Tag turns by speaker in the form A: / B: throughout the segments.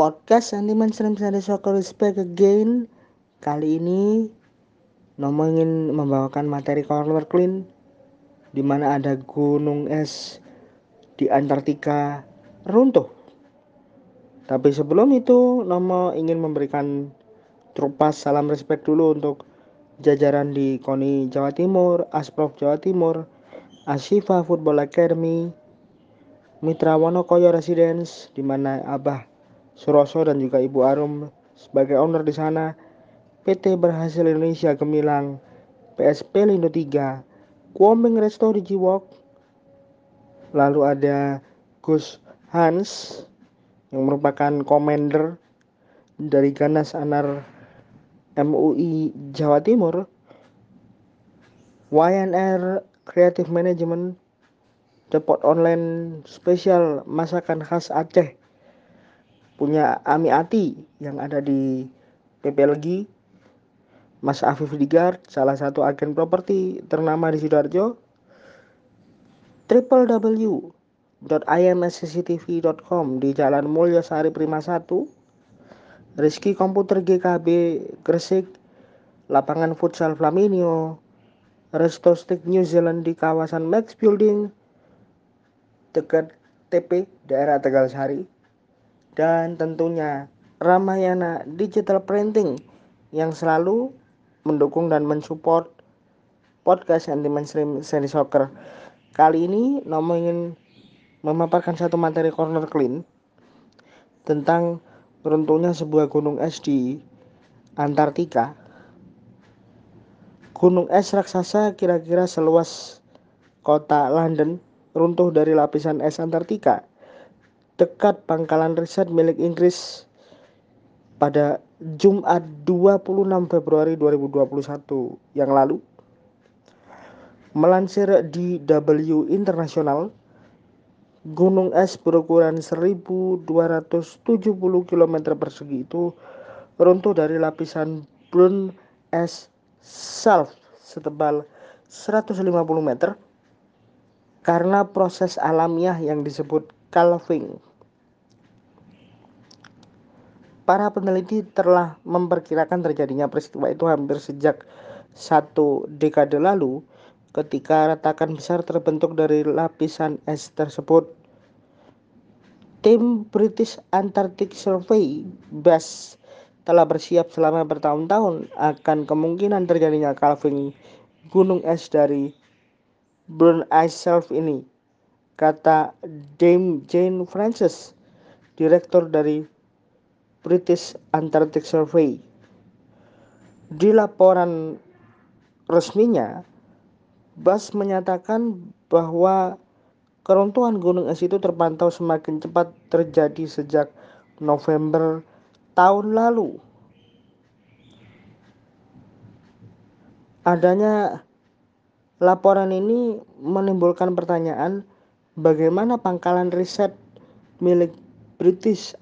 A: podcast anti mainstream Sunday Soccer Respect Again Kali ini Nomo ingin membawakan materi corner clean di mana ada gunung es di Antartika runtuh. Tapi sebelum itu, Nomo ingin memberikan trupas salam respect dulu untuk jajaran di KONI Jawa Timur, Asprof Jawa Timur, Asifa Football Academy, Mitra Wonokoyo Residence, di mana Abah Suroso dan juga Ibu Arum sebagai owner di sana, PT Berhasil Indonesia Gemilang, PSP Lindo 3, Kwoming Resto di Jiwok, lalu ada Gus Hans yang merupakan komander dari Ganas Anar MUI Jawa Timur, YNR Creative Management, Depot Online Spesial Masakan Khas Aceh, punya Ami Ati yang ada di PPLG, Mas Afif Digard, salah satu agen properti ternama di Sidoarjo, www.imscctv.com di Jalan Mulyo Sari Prima 1, Rizky Komputer GKB Gresik, lapangan futsal Flaminio, Resto Stick New Zealand di kawasan Max Building, dekat TP daerah Tegal Sari, dan tentunya Ramayana Digital Printing yang selalu mendukung dan mensupport podcast anti mainstream seri soccer. Kali ini Nomo ingin memaparkan satu materi corner clean tentang runtuhnya sebuah gunung es di Antartika. Gunung es raksasa kira-kira seluas kota London runtuh dari lapisan es Antartika dekat pangkalan riset milik Inggris pada Jumat 26 Februari 2021 yang lalu. Melansir di W International, gunung es berukuran 1270 km persegi itu runtuh dari lapisan brun es shelf setebal 150 meter karena proses alamiah yang disebut calving. Para peneliti telah memperkirakan terjadinya peristiwa itu hampir sejak satu dekade lalu ketika retakan besar terbentuk dari lapisan es tersebut. Tim British Antarctic Survey BAS telah bersiap selama bertahun-tahun akan kemungkinan terjadinya calving gunung es dari Burn Ice Shelf ini, kata Dame Jane Francis, direktur dari British Antarctic Survey. Di laporan resminya, Bas menyatakan bahwa keruntuhan gunung es itu terpantau semakin cepat terjadi sejak November tahun lalu. Adanya laporan ini menimbulkan pertanyaan bagaimana pangkalan riset milik British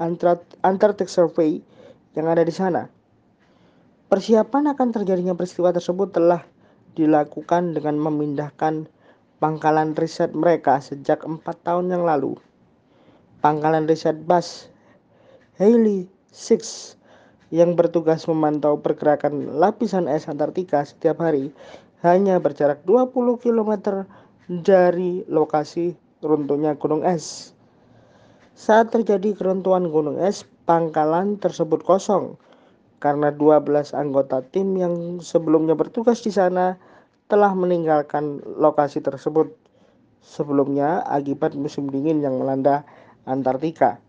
A: Antarctic Survey yang ada di sana. Persiapan akan terjadinya peristiwa tersebut telah dilakukan dengan memindahkan pangkalan riset mereka sejak empat tahun yang lalu. Pangkalan riset Bas Haley Six yang bertugas memantau pergerakan lapisan es Antartika setiap hari hanya berjarak 20 km dari lokasi runtuhnya gunung es. Saat terjadi keruntuhan gunung es, pangkalan tersebut kosong karena 12 anggota tim yang sebelumnya bertugas di sana telah meninggalkan lokasi tersebut sebelumnya akibat musim dingin yang melanda Antartika.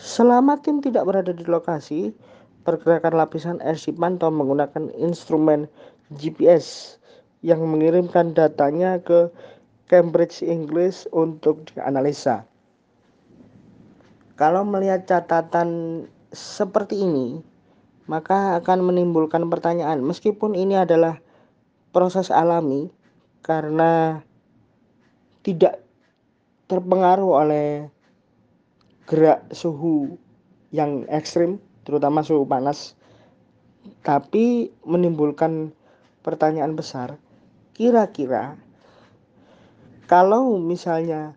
A: Selama tim tidak berada di lokasi, pergerakan lapisan es dipantau menggunakan instrumen GPS yang mengirimkan datanya ke Cambridge English untuk dianalisa. Kalau melihat catatan seperti ini, maka akan menimbulkan pertanyaan. Meskipun ini adalah proses alami karena tidak terpengaruh oleh gerak suhu yang ekstrim terutama suhu panas tapi menimbulkan pertanyaan besar. Kira-kira kalau misalnya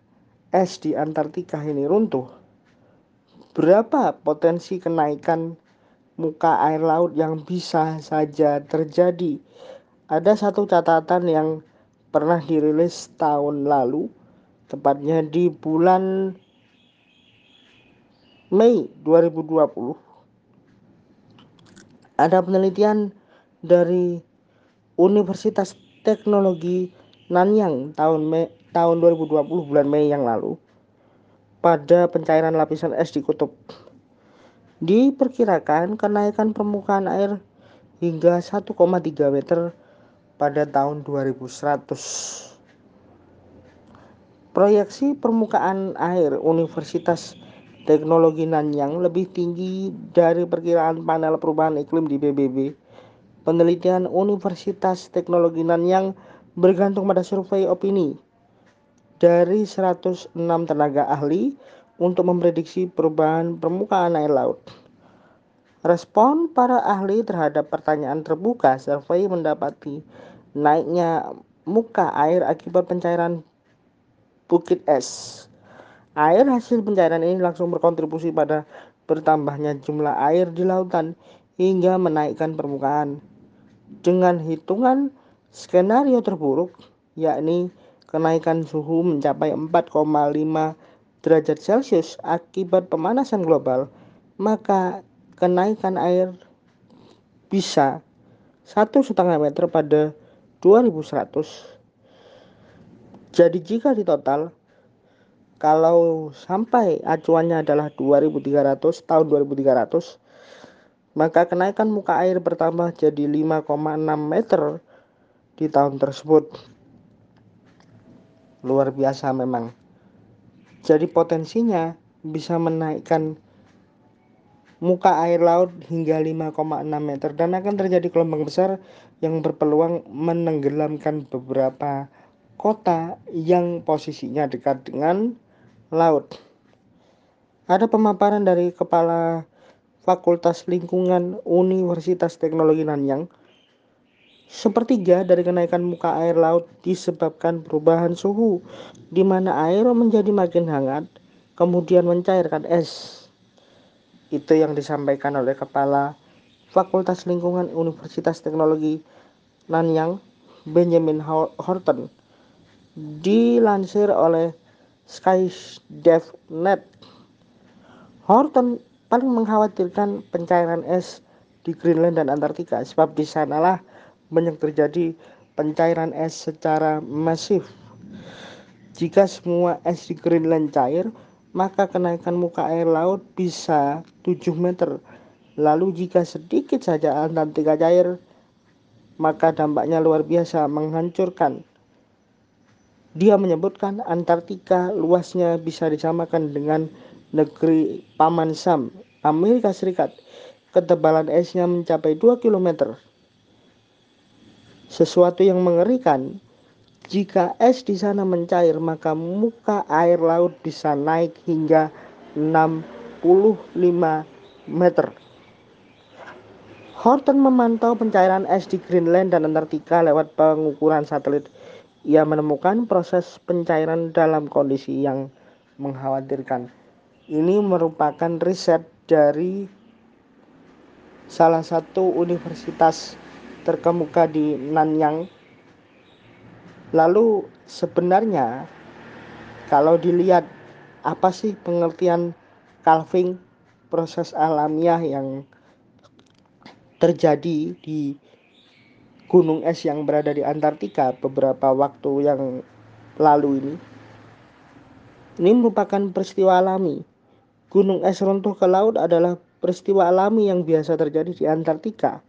A: es di Antartika ini runtuh berapa potensi kenaikan muka air laut yang bisa saja terjadi. Ada satu catatan yang pernah dirilis tahun lalu, tepatnya di bulan Mei 2020. Ada penelitian dari Universitas Teknologi Nanyang tahun Mei, tahun 2020 bulan Mei yang lalu pada pencairan lapisan es di kutub. Diperkirakan kenaikan permukaan air hingga 1,3 meter pada tahun 2100. Proyeksi permukaan air Universitas Teknologi Nanyang lebih tinggi dari perkiraan panel perubahan iklim di PBB penelitian Universitas Teknologi Nanyang bergantung pada survei opini dari 106 tenaga ahli untuk memprediksi perubahan permukaan air laut. Respon para ahli terhadap pertanyaan terbuka survei mendapati naiknya muka air akibat pencairan bukit es. Air hasil pencairan ini langsung berkontribusi pada bertambahnya jumlah air di lautan hingga menaikkan permukaan dengan hitungan skenario terburuk yakni kenaikan suhu mencapai 4,5 derajat Celcius akibat pemanasan global, maka kenaikan air bisa satu setengah meter pada 2100. Jadi jika ditotal, kalau sampai acuannya adalah 2300 tahun 2300 maka kenaikan muka air bertambah jadi 5,6 meter di tahun tersebut. Luar biasa memang. Jadi potensinya bisa menaikkan muka air laut hingga 5,6 meter dan akan terjadi gelombang besar yang berpeluang menenggelamkan beberapa kota yang posisinya dekat dengan laut. Ada pemaparan dari Kepala Fakultas Lingkungan Universitas Teknologi Nanyang, sepertiga dari kenaikan muka air laut disebabkan perubahan suhu, di mana air menjadi makin hangat, kemudian mencairkan es. Itu yang disampaikan oleh Kepala Fakultas Lingkungan Universitas Teknologi Nanyang, Benjamin Horton, dilansir oleh SkyDevNet. Horton paling mengkhawatirkan pencairan es di Greenland dan Antartika sebab di sanalah banyak terjadi pencairan es secara masif. Jika semua es di Greenland cair, maka kenaikan muka air laut bisa 7 meter. Lalu jika sedikit saja Antartika cair, maka dampaknya luar biasa menghancurkan. Dia menyebutkan Antartika luasnya bisa disamakan dengan negeri Paman Sam Amerika Serikat, ketebalan esnya mencapai 2 km. Sesuatu yang mengerikan, jika es di sana mencair, maka muka air laut bisa naik hingga 65 meter. Horton memantau pencairan es di Greenland dan Antartika lewat pengukuran satelit. Ia menemukan proses pencairan dalam kondisi yang mengkhawatirkan. Ini merupakan riset dari salah satu universitas terkemuka di Nanyang. Lalu sebenarnya kalau dilihat apa sih pengertian calving proses alamiah yang terjadi di gunung es yang berada di Antartika beberapa waktu yang lalu ini. Ini merupakan peristiwa alami Gunung es runtuh ke laut adalah peristiwa alami yang biasa terjadi di Antartika.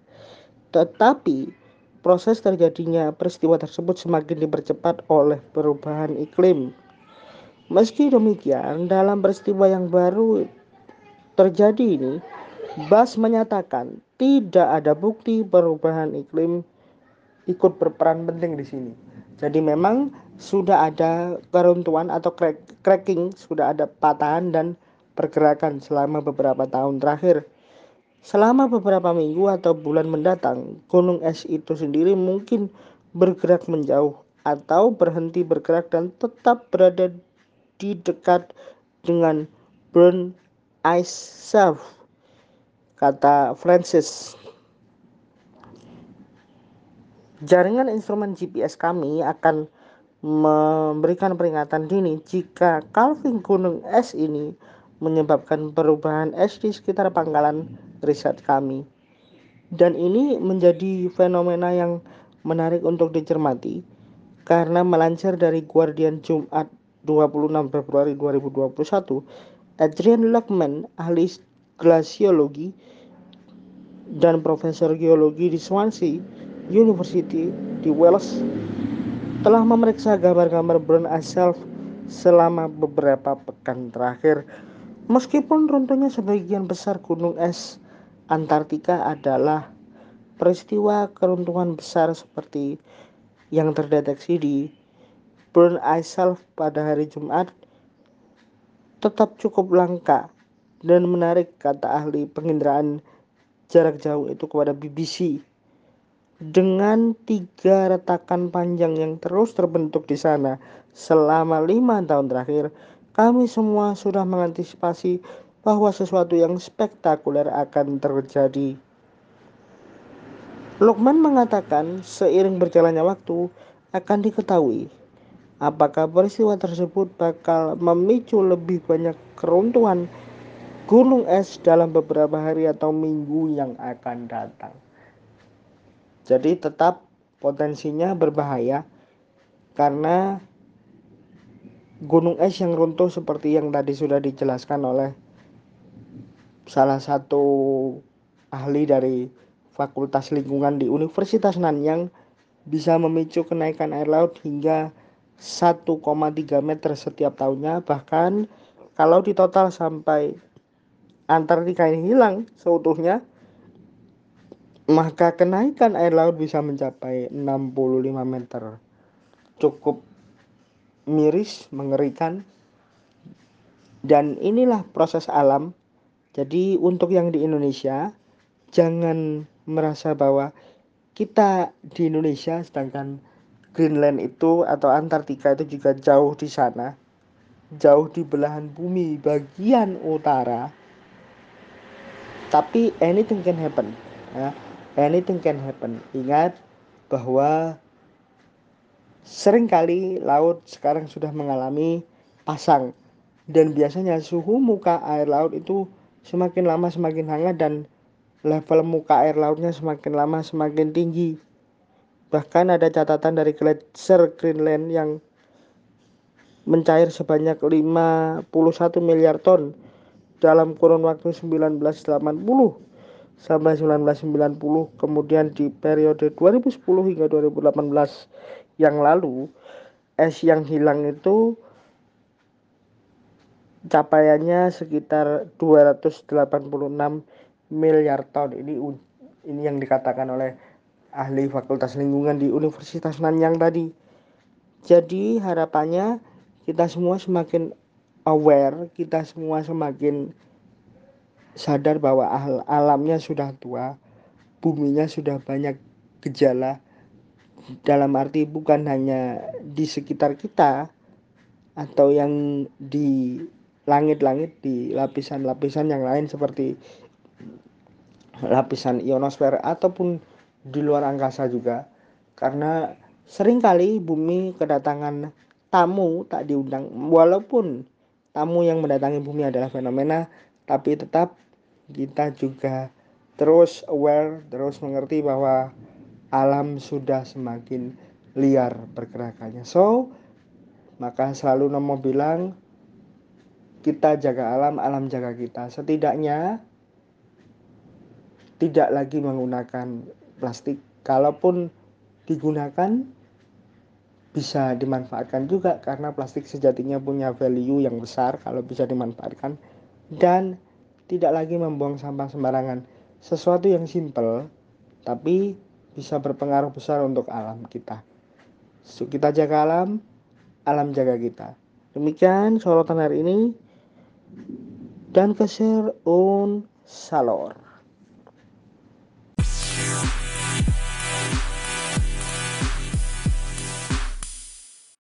A: Tetapi proses terjadinya peristiwa tersebut semakin dipercepat oleh perubahan iklim. Meski demikian, dalam peristiwa yang baru terjadi ini, Bas menyatakan tidak ada bukti perubahan iklim ikut berperan penting di sini. Jadi memang sudah ada keruntuhan atau crack, cracking, sudah ada patahan dan pergerakan selama beberapa tahun terakhir. Selama beberapa minggu atau bulan mendatang, gunung es itu sendiri mungkin bergerak menjauh atau berhenti bergerak dan tetap berada di dekat dengan burn ice self kata Francis. Jaringan instrumen GPS kami akan memberikan peringatan dini jika calving gunung es ini menyebabkan perubahan es di sekitar pangkalan riset kami. Dan ini menjadi fenomena yang menarik untuk dicermati karena melansir dari Guardian Jumat 26 Februari 2021, Adrian Luckman, ahli glasiologi dan profesor geologi di Swansea University di Wales telah memeriksa gambar-gambar burn self selama beberapa pekan terakhir. Meskipun runtuhnya sebagian besar gunung es Antartika adalah peristiwa keruntuhan besar seperti yang terdeteksi di burn self pada hari Jumat tetap cukup langka dan menarik kata ahli penginderaan jarak jauh itu kepada BBC dengan tiga retakan panjang yang terus terbentuk di sana selama lima tahun terakhir, kami semua sudah mengantisipasi bahwa sesuatu yang spektakuler akan terjadi. Lukman mengatakan seiring berjalannya waktu akan diketahui apakah peristiwa tersebut bakal memicu lebih banyak keruntuhan gunung es dalam beberapa hari atau minggu yang akan datang. Jadi tetap potensinya berbahaya karena gunung es yang runtuh seperti yang tadi sudah dijelaskan oleh salah satu ahli dari Fakultas Lingkungan di Universitas Nanyang bisa memicu kenaikan air laut hingga 1,3 meter setiap tahunnya bahkan kalau ditotal sampai Antartika ini hilang seutuhnya maka kenaikan air laut bisa mencapai 65 meter. Cukup miris, mengerikan. Dan inilah proses alam. Jadi untuk yang di Indonesia jangan merasa bahwa kita di Indonesia sedangkan Greenland itu atau Antartika itu juga jauh di sana. Jauh di belahan bumi bagian utara. Tapi anything can happen. Ya anything can happen. Ingat bahwa sering kali laut sekarang sudah mengalami pasang dan biasanya suhu muka air laut itu semakin lama semakin hangat dan level muka air lautnya semakin lama semakin tinggi. Bahkan ada catatan dari Glacier Greenland yang mencair sebanyak 51 miliar ton dalam kurun waktu 1980 sampai 1990 kemudian di periode 2010 hingga 2018 yang lalu es yang hilang itu capaiannya sekitar 286 miliar ton. Ini ini yang dikatakan oleh ahli Fakultas Lingkungan di Universitas Nanyang tadi. Jadi harapannya kita semua semakin aware kita semua semakin sadar bahwa alamnya sudah tua, buminya sudah banyak gejala dalam arti bukan hanya di sekitar kita atau yang di langit-langit di lapisan-lapisan yang lain seperti lapisan ionosfer ataupun di luar angkasa juga. Karena sering kali bumi kedatangan tamu tak diundang. Walaupun tamu yang mendatangi bumi adalah fenomena tapi tetap kita juga terus aware, terus mengerti bahwa alam sudah semakin liar pergerakannya. So, maka selalu Nomo bilang kita jaga alam, alam jaga kita. Setidaknya tidak lagi menggunakan plastik. Kalaupun digunakan bisa dimanfaatkan juga karena plastik sejatinya punya value yang besar kalau bisa dimanfaatkan dan tidak lagi membuang sampah sembarangan. Sesuatu yang simpel tapi bisa berpengaruh besar untuk alam kita. Kita jaga alam, alam jaga kita. Demikian sorotan hari ini dan keser un salor.